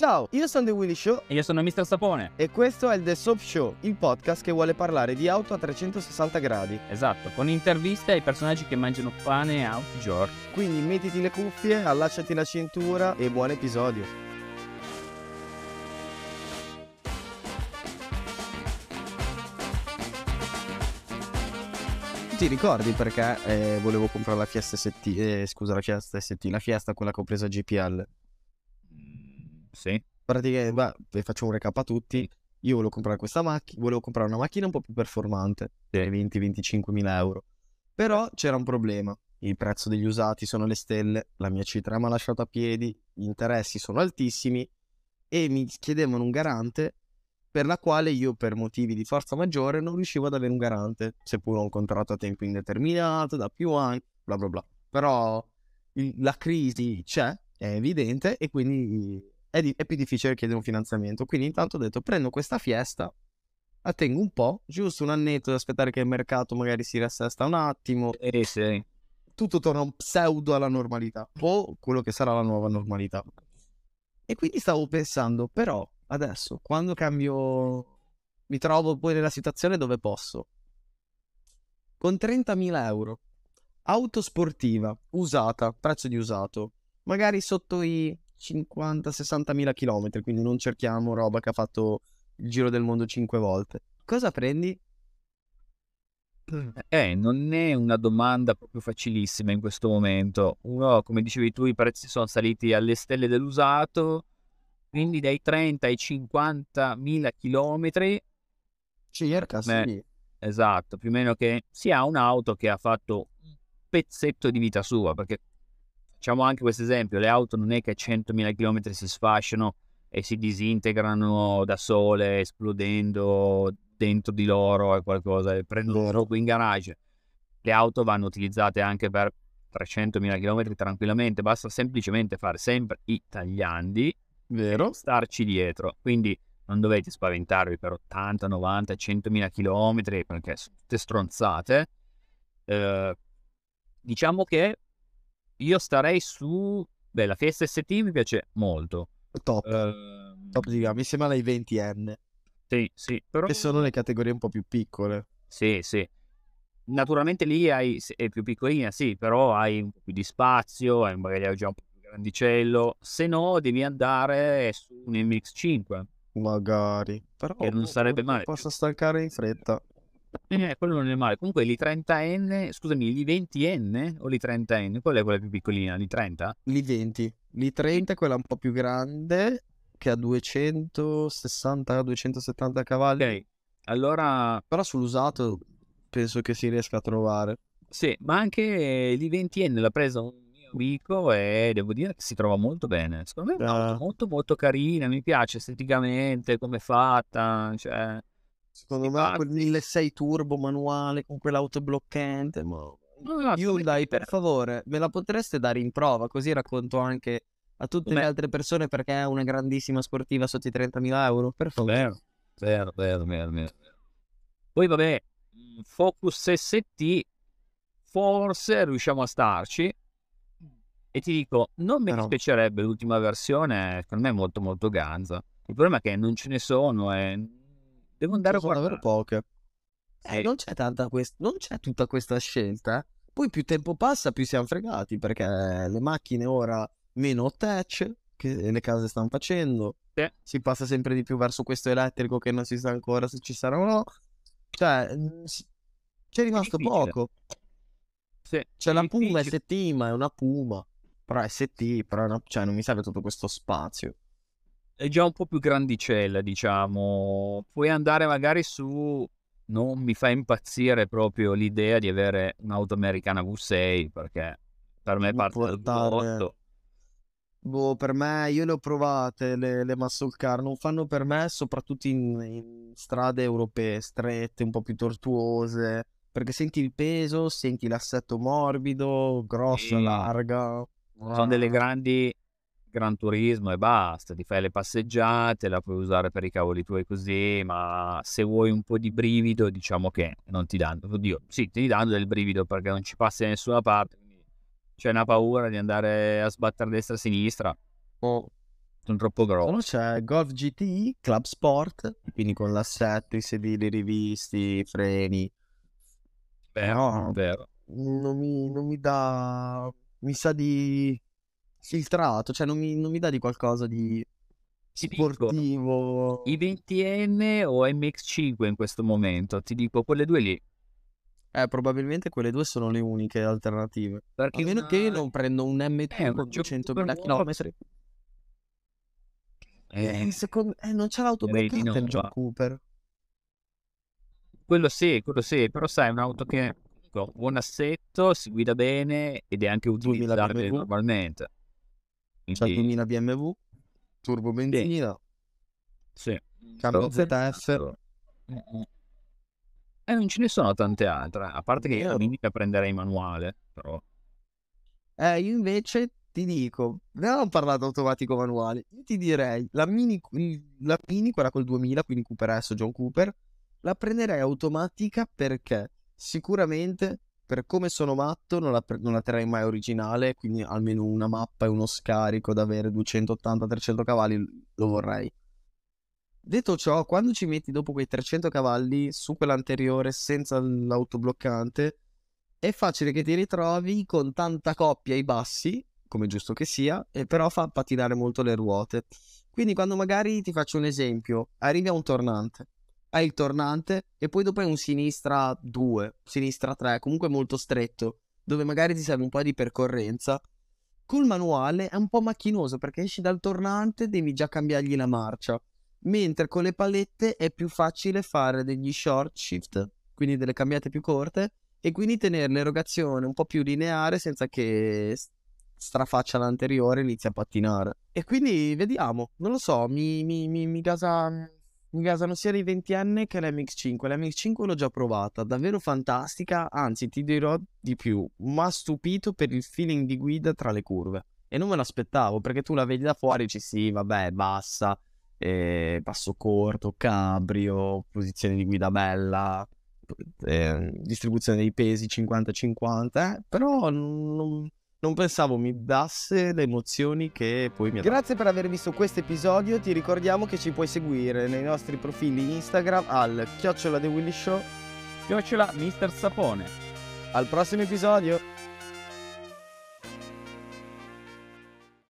Ciao, io sono The Willy Show E io sono Mr. Sapone. e questo è il The Soap Show, il podcast che vuole parlare di auto a 360 gradi. Esatto, con interviste ai personaggi che mangiano pane a tutti i giorni. Quindi mettiti le cuffie, allacciati la cintura e buon episodio. Ti ricordi perché eh, volevo comprare la Fiesta ST, eh, scusa la Fiesta ST, la Fiesta quella che ho preso a GPL? Sì. Praticamente, beh, vi faccio un recap a tutti. Io volevo comprare questa macchina, volevo comprare una macchina un po' più performante, Sì. 20-25 mila euro. Però c'era un problema. Il prezzo degli usati sono le stelle, la mia C3 mi ha lasciato a piedi, gli interessi sono altissimi e mi chiedevano un garante per la quale io per motivi di forza maggiore non riuscivo ad avere un garante, seppur ho un contratto a tempo indeterminato, da più anni, bla bla bla. Però il- la crisi c'è, è evidente, e quindi è, di- è più difficile chiedere un finanziamento. Quindi intanto ho detto prendo questa fiesta, la tengo un po', giusto un annetto ad aspettare che il mercato magari si rassesta un attimo, Eh sì. tutto torna un pseudo alla normalità, o quello che sarà la nuova normalità. E quindi stavo pensando, però adesso, quando cambio, mi trovo poi nella situazione dove posso, con 30.000 euro, auto sportiva, usata, prezzo di usato, magari sotto i 50-60 mila chilometri, quindi non cerchiamo roba che ha fatto il giro del mondo 5 volte. Cosa prendi? Eh, non è una domanda proprio facilissima in questo momento. Uno, come dicevi tu, i prezzi sono saliti alle stelle dell'usato, quindi dai 30 ai 50 mila chilometri, Circa, Beh, sì. esatto, più o meno che sia un'auto che ha fatto un pezzetto di vita sua, perché facciamo anche questo esempio, le auto non è che a 100.000 km si sfasciano e si disintegrano da sole, esplodendo dentro di loro e qualcosa, e prendono Vero. fuoco in garage. Le auto vanno utilizzate anche per 300.000 km tranquillamente, basta semplicemente fare sempre i tagliandi Vero? starci dietro. Quindi non dovete spaventarvi per 80, 90, 100.000 km perché sono tutte stronzate. Eh, diciamo che io starei su... Beh, la Fiesta ST mi piace molto. Top. Ehm, Top di gamma, insieme alle 20N, sì, sì, però... che sono le categorie un po' più piccole. Sì, sì. Naturalmente lì hai, è più piccolina, sì, però hai un po' più di spazio, hai un bagagliaio già un po' più grandicello. Se no, devi andare su un MX5. Magari. Però Che non boh, sarebbe male. Posso stancare in fretta. Eh, quello non è male. Comunque lì 30N, scusami, lì 20N o lì 30N? Qual è quella più piccolina? Lì 30? Lì 20. Lì 30 è quella un po' più grande, che ha 260-270 cavalli. Ok, allora Però sull'usato penso che si riesca a trovare. sì, ma anche lì 20N l'ha presa un mio amico e devo dire che si trova molto bene. Secondo me è un'auto Ah. molto molto carina, mi piace esteticamente come è fatta, cioè... Secondo me ma- quel 1006 turbo manuale con quell'auto bloccante. Ma... Hyundai, per per- favore, me la potreste dare in prova? Così racconto anche a tutte le Beh. altre persone perché è una grandissima sportiva sotto i 30.000 euro. Per favore. Vero, vero, vero, vero. Poi vabbè, mh, Focus ST, forse riusciamo a starci. E ti dico, non mi Però- dispiacerebbe l'ultima versione, secondo me è molto molto ganza. Il problema è che non ce ne sono e devo andare a sono davvero guardare. poche. Eh, Sì. non c'è tanta quest- non c'è tutta questa scelta. Poi più tempo passa, più siamo fregati perché le macchine ora meno touch che le case stanno facendo. Sì. Si passa sempre di più verso questo elettrico che non si sa ancora se ci sarà o no. Cioè, mm, c'è rimasto poco. Sì, C'è la Puma. ST, ma è una Puma. Però ST, però una- cioè, non mi serve tutto questo spazio. È già un po' più grandicella, diciamo. Puoi andare magari su. Non mi fa impazzire proprio l'idea di avere un'auto americana V6 perché per me parte può dal andare- V8. Boh, per me, io le ho provate le, le muscle car, non fanno per me, soprattutto in, in strade europee strette, un po' più tortuose, perché senti il peso, senti l'assetto morbido, grossa, Sì. larga. Sono delle grandi Gran Turismo e basta. Ti fai le passeggiate, la puoi usare per i cavoli tuoi così, ma se vuoi un po' di brivido, diciamo che non ti danno. Oddio, sì, ti danno del brivido perché non ci passi da nessuna parte. Quindi c'è una paura di andare a sbattere destra e sinistra. Oh. sono troppo grossi. Poi c'è Golf GTI Club Sport, quindi con l'assetto, i sedili rivisti, i freni. Vero, No. vero. Non mi, non mi dà... Mi sa di filtrato, cioè non mi, non mi dà di qualcosa di sportivo. I 20N o MX5 in questo momento, ti dico quelle due lì. Eh, probabilmente quelle due sono le uniche alternative. A Perché meno una- che non prendo un M2 Eh, con gioco 200.000 super nuovo. km. Eh, secondo... eh, non c'è l'auto direi di bloccata il John. Cooper. quello sì, quello sì, però sai, è un'auto che ha un buon assetto, si guida bene ed è anche 2000 utilizzabile normalmente. C'ha il Quindi, 2000 BMW, turbo benzina, sì. cambio Però- ZF. Mm-mm. E non ce ne sono tante altre, a parte che io mica prenderei manuale, però. Eh, io invece ti dico, ne abbiamo parlato automatico manuale. Io ti direi la Mini, la Mini, quella col 2000, quindi Cooper S o John Cooper, la prenderei automatica perché sicuramente per come sono matto non la, non la terrei mai originale, quindi almeno una mappa e uno scarico da avere 280-300 cavalli lo vorrei. Detto ciò, quando ci metti dopo quei 300 cavalli su quella anteriore senza l'autobloccante, è facile che ti ritrovi con tanta coppia ai bassi, come giusto che sia, e però fa patinare molto le ruote. Quindi quando magari ti faccio un esempio, arrivi a un tornante, hai il tornante e poi dopo hai un sinistra 2, sinistra 3, comunque molto stretto, dove magari ti serve un po' di percorrenza. Col manuale è un po' macchinoso perché esci dal tornante devi già cambiargli la marcia, mentre con le palette è più facile fare degli short shift, quindi delle cambiate più corte, e quindi tenere l'erogazione un po' più lineare senza che strafaccia l'anteriore e inizi a pattinare. E quindi vediamo, non lo so, mi, mi, mi, mi gasa, mi gasano sia i 20N che l'MX5. L'MX5 l'ho già provata, davvero fantastica, anzi ti dirò di più, mi ha stupito per il feeling di guida tra le curve. E non me l'aspettavo, perché tu la vedi da fuori, ci sì, vabbè, bassa, eh, passo corto, cabrio, posizione di guida bella, eh, distribuzione dei pesi 50-50, eh, però non, non pensavo mi dasse le emozioni che poi mi ha dato. Grazie per aver visto questo episodio, ti ricordiamo che ci puoi seguire nei nostri profili Instagram al chiocciola The Willy Show. Chiocciola Mister Sapone. Al prossimo episodio!